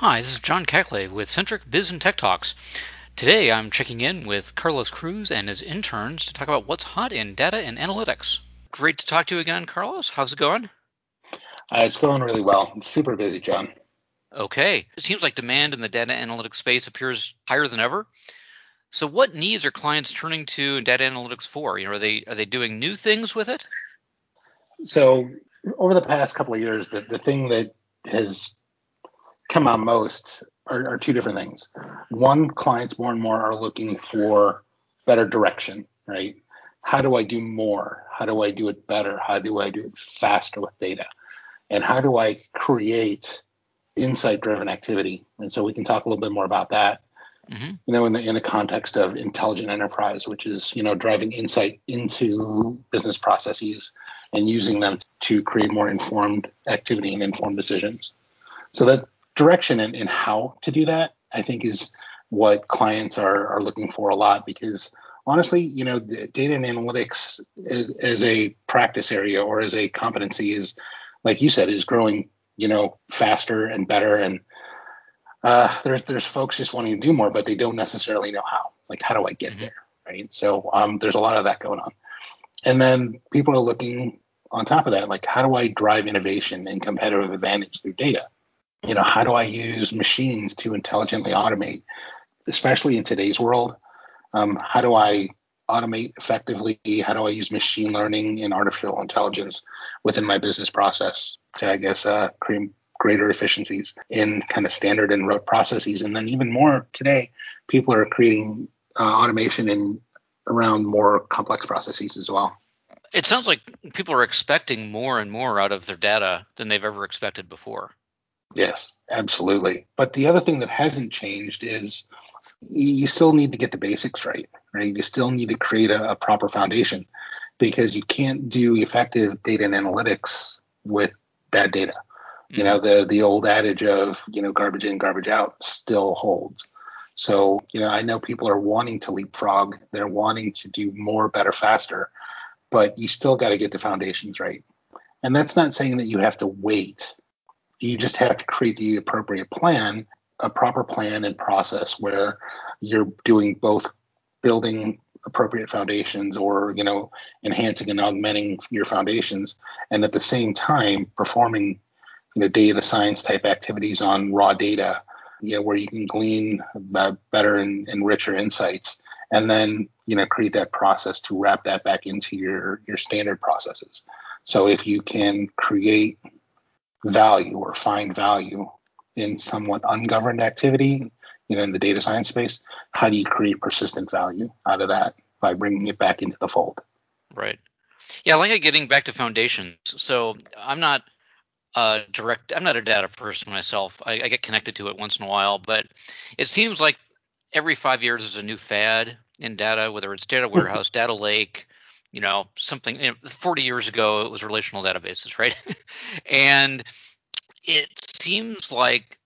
Hi, this is John Cackley with Centric Biz and Tech Talks. Today I'm checking in with Carlos Cruz and his interns to talk about what's hot in data and analytics. Great to talk to you again, Carlos. How's it going? Uh, it's going really well. I'm super busy, John. Okay. It seems like demand in the data analytics space appears higher than ever. So what needs are clients turning to data analytics for? You know, are they are they doing new things with it? So over the past couple of years, the, the thing that has come out most are, are two different things. One, clients more and more are looking for better direction, right? How do I do more? How do I do it better? How do I do it faster with data? And how do I create insight driven activity? And so we can talk a little bit more about that. Mm-hmm. You know, in the in the context of intelligent enterprise, which is you know driving insight into business processes and using them to create more informed activity and informed decisions. So that direction and, and how to do that, I think, is what clients are, are looking for a lot because honestly, you know, data and analytics as, as a practice area or as a competency is, like you said, is growing, you know, faster and better. And uh, there's there's folks just wanting to do more, but they don't necessarily know how. Like, how do I get mm-hmm. there? Right. So um, there's a lot of that going on. And then people are looking on top of that, like, how do I drive innovation and competitive advantage through data? You know how do i use machines to intelligently automate especially in today's world? Um, how do i automate effectively? How do i use machine learning and artificial intelligence within my business process to i guess uh, create greater efficiencies in kind of standard and rote processes? And then even more today people are creating uh, automation in around more complex processes as well. It sounds like people are expecting more and more out of their data than they've ever expected before Yes, absolutely. But the other thing that hasn't changed is you still need to get the basics right, right? You still need to create a, a proper foundation because you can't do effective data and analytics with bad data. Mm-hmm. You know, the the old adage of, you know, garbage in, garbage out still holds. So, you know, I know people are wanting to leapfrog, they're wanting to do more, better, faster, but you still got to get the foundations right. And that's not saying that you have to wait you just have to create the appropriate plan, a proper plan and process where you're doing both building appropriate foundations or you know enhancing and augmenting your foundations and at the same time performing you know data science type activities on raw data you know where you can glean better and, and richer insights and then you know create that process to wrap that back into your your standard processes. So if you can create value or find value in somewhat ungoverned activity, you know, in the data science space, how do you create persistent value out of that by bringing it back into the fold? Right. Yeah, I like getting back to foundations. So I'm not a direct, I'm not a data person myself. I, I get connected to it once in a while, but it seems like every five years is a new fad in data, whether it's data warehouse, data lake, you know something you know, 40 years ago it was relational databases right? And it seems like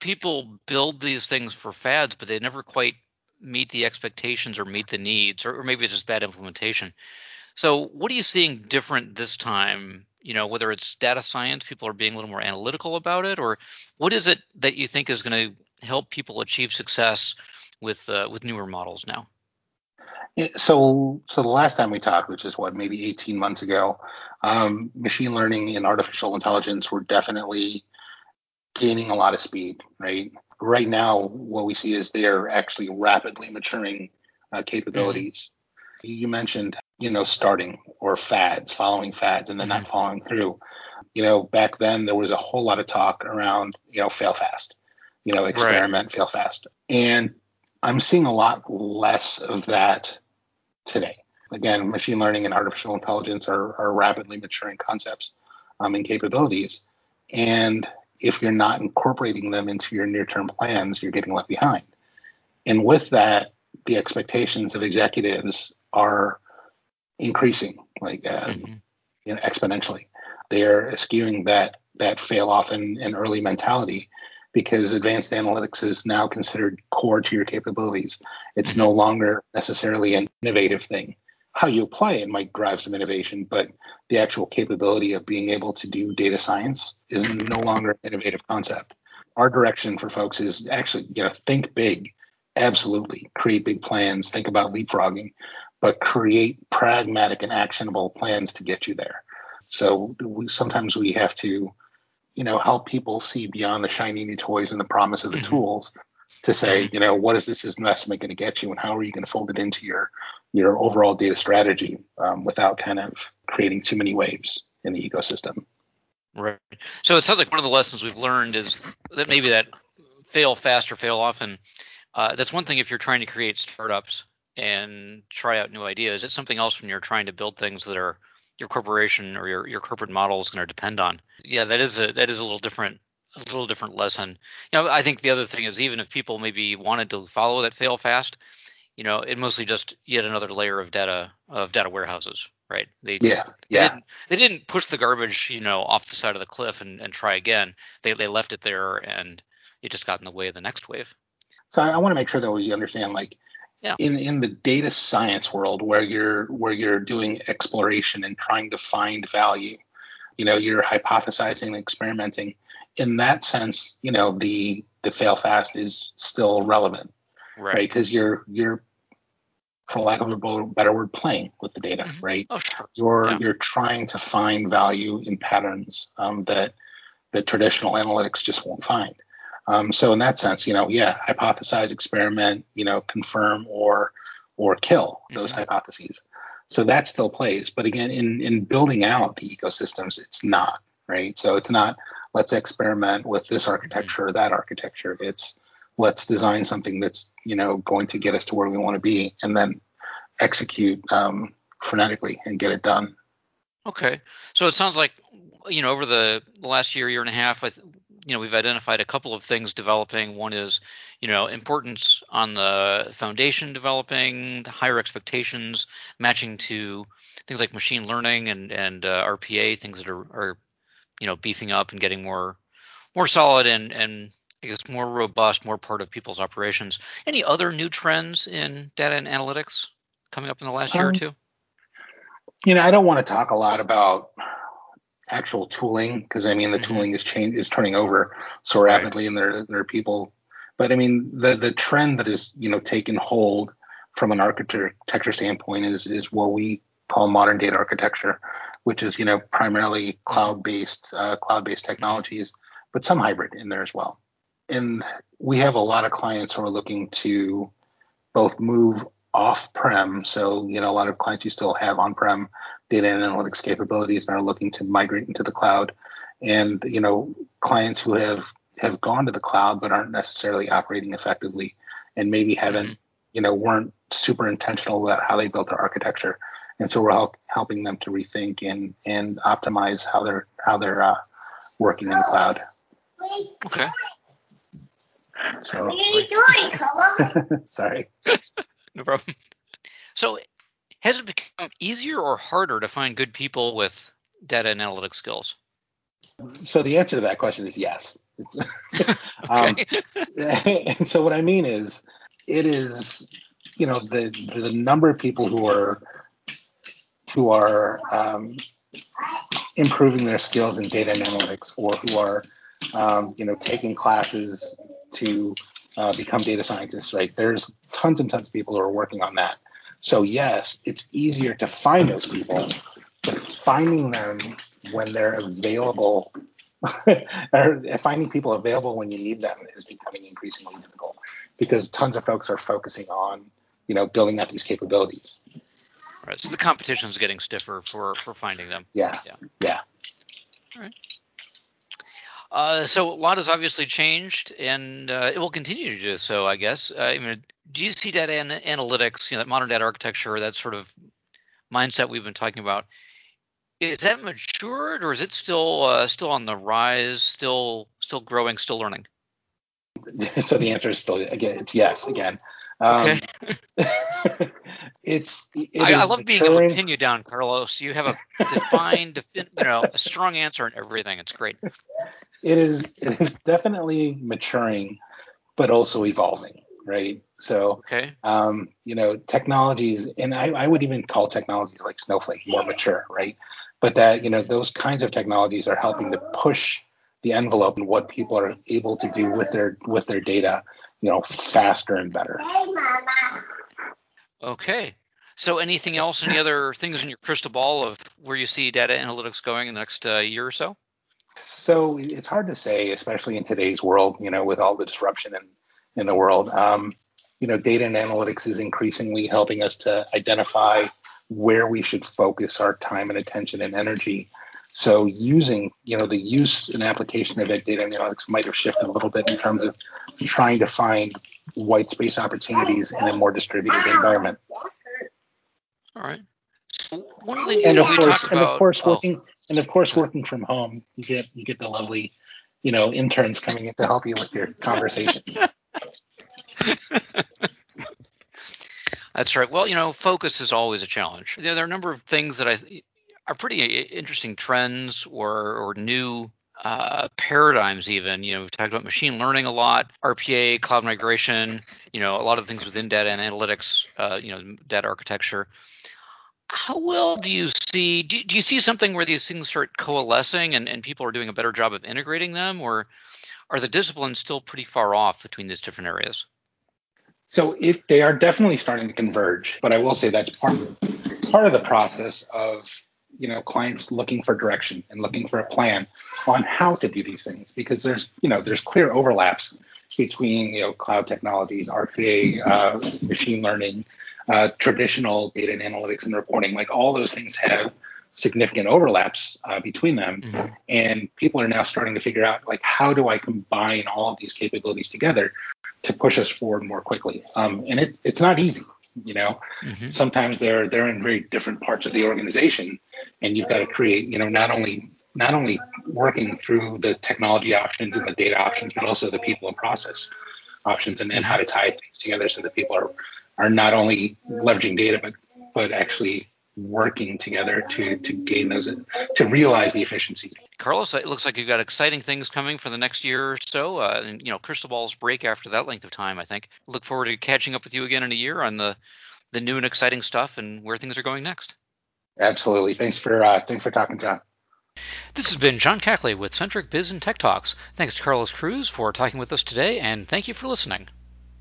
people build these things for fads but they never quite meet the expectations or meet the needs or, or maybe it's just bad implementation. So what are you seeing different this time you know whether it's data science people are being a little more analytical about it or what is it that you think is going to help people achieve success with uh, with newer models now so, so the last time we talked, which is what maybe 18 months ago, um, machine learning and artificial intelligence were definitely gaining a lot of speed. Right, right now, what we see is they're actually rapidly maturing uh, capabilities. Mm-hmm. You mentioned, you know, starting or fads, following fads, and then mm-hmm. not following through. You know, back then there was a whole lot of talk around, you know, fail fast. You know, experiment, right. fail fast, and I'm seeing a lot less of that today. Again, machine learning and artificial intelligence are, are rapidly maturing concepts um, and capabilities. And if you're not incorporating them into your near term plans, you're getting left behind. And with that, the expectations of executives are increasing like uh, mm-hmm. you know, exponentially. They're skewing that that fail off and, and early mentality because advanced analytics is now considered core to your capabilities. It's mm-hmm. no longer necessarily an innovative thing. How you apply it might drive some innovation, but the actual capability of being able to do data science is no longer an innovative concept. our direction for folks is actually, you know, think big, absolutely, create big plans, think about leapfrogging, but create pragmatic and actionable plans to get you there. So we, sometimes we have to, you know, help people see beyond the shiny new toys and the promise of the mm-hmm. tools to say, you know, what is this investment going to get you, and how are you going to fold it into your your overall data strategy um, without kind of creating too many waves in the ecosystem. Right. So it sounds like one of the lessons we've learned is that maybe that fail fast or fail often. Uh, that's one thing if you're trying to create startups and try out new ideas. It's something else when you're trying to build things that are your corporation or your, your corporate model is going to depend on. Yeah, that is a that is a little different a little different lesson. You know, I think the other thing is even if people maybe wanted to follow that fail fast, you know, it mostly just yet another layer of data of data warehouses, right? They yeah, they yeah. Didn't, they didn't push the garbage, you know, off the side of the cliff and, and try again. They they left it there, and it just got in the way of the next wave. So I, I want to make sure that we understand, like, yeah. in in the data science world, where you're where you're doing exploration and trying to find value, you know, you're hypothesizing and experimenting. In that sense, you know, the the fail fast is still relevant right? Because right? you're you're for lack of a better word, playing with the data, mm-hmm. right? Oh, sure. You're yeah. you're trying to find value in patterns um, that that traditional analytics just won't find. Um, so in that sense, you know, yeah, hypothesize, experiment, you know, confirm or or kill those mm-hmm. hypotheses. So that still plays, but again, in in building out the ecosystems, it's not right. So it's not let's experiment with this architecture mm-hmm. or that architecture. It's let's design something that's you know going to get us to where we want to be and then execute um, frenetically and get it done okay so it sounds like you know over the last year year and a half you know we've identified a couple of things developing one is you know importance on the foundation developing higher expectations matching to things like machine learning and and uh, rpa things that are, are you know beefing up and getting more more solid and and I guess more robust, more part of people's operations. Any other new trends in data and analytics coming up in the last um, year or um, two? You know, I don't want to talk a lot about actual tooling because I mean the mm-hmm. tooling is change is turning over so rapidly, right. and there there are people. But I mean the the trend that is you know taken hold from an architecture standpoint is is what we call modern data architecture, which is you know primarily mm-hmm. cloud based uh, cloud based technologies, but some hybrid in there as well and we have a lot of clients who are looking to both move off prem. So, you know, a lot of clients you still have on prem data and analytics capabilities and are looking to migrate into the cloud. And, you know, clients who have have gone to the cloud but aren't necessarily operating effectively and maybe haven't, you know, weren't super intentional about how they built their architecture. And so we're help, helping them to rethink and and optimize how they're how they're uh, working in the cloud. Okay. So, what are you doing, Carlo? Sorry. no problem. So, has it become easier or harder to find good people with data and analytics skills? So the answer to that question is yes. um, and so what I mean is, it is, you know, the the number of people who are who are um, improving their skills in data and analytics, or who are, um, you know, taking classes to uh, become data scientists, right? There's tons and tons of people who are working on that. So yes, it's easier to find those people, but finding them when they're available, or finding people available when you need them is becoming increasingly difficult because tons of folks are focusing on, you know, building out these capabilities. Right. So the competition is getting stiffer for for finding them. Yeah. Yeah. Yeah. All right. Uh, so a lot has obviously changed, and uh, it will continue to do so, I guess. Uh, I mean, do you see data and analytics, you know, that modern data architecture, that sort of mindset we've been talking about? Is that matured, or is it still uh, still on the rise, still still growing, still learning? So the answer is still again, it's yes again. Um, okay. it's. It I, I, love being able to pin you down, Carlos. You have a defined, defin- you know, a strong answer in everything. It's great. It is. It is definitely maturing, but also evolving. Right. So, okay. Um, you know, technologies, and I, I would even call technology like Snowflake more mature, right? But that you know, those kinds of technologies are helping to push the envelope and what people are able to do with their with their data, you know, faster and better. Okay. So, anything else? Any other things in your crystal ball of where you see data analytics going in the next uh, year or so? So it's hard to say, especially in today's world. You know, with all the disruption in in the world. Um, you know, data and analytics is increasingly helping us to identify where we should focus our time and attention and energy. So using, you know, the use and application of that data analytics might have shifted a little bit in terms of trying to find white space opportunities in a more distributed environment. All right. So one of the and of course, and of course, oh. working oh. and of course, working from home, you get you get the lovely, you know, interns coming in to help you with your conversations. That's right. Well, you know, focus is always a challenge. There, are a number of things that I are pretty interesting trends or or new uh, paradigms. Even you know, we've talked about machine learning a lot, RPA, cloud migration. You know, a lot of things within data and analytics. Uh, you know, data architecture. How well do you see? Do, do you see something where these things start coalescing and, and people are doing a better job of integrating them, or are the disciplines still pretty far off between these different areas? So it, they are definitely starting to converge, but I will say that's part of, part of the process of you know clients looking for direction and looking for a plan on how to do these things because there's you know there's clear overlaps between you know cloud technologies, RPA, uh, machine learning, uh, traditional data and analytics and reporting. Like all those things have significant overlaps uh, between them, mm-hmm. and people are now starting to figure out like how do I combine all of these capabilities together to push us forward more quickly. Um, and it, it's not easy. You know, mm-hmm. sometimes they're they're in very different parts of the organization, and you've got to create. You know, not only not only working through the technology options and the data options, but also the people and process options, and, and how to tie things together so that people are are not only leveraging data, but but actually working together to to gain those to realize the efficiencies. Carlos, it looks like you've got exciting things coming for the next year or so. Uh, and you know, crystal balls break after that length of time. I think. Look forward to catching up with you again in a year on the the new and exciting stuff and where things are going next. Absolutely. Thanks for uh, thanks for talking, John. This has been John Cackley with Centric Biz and Tech Talks. Thanks to Carlos Cruz for talking with us today, and thank you for listening.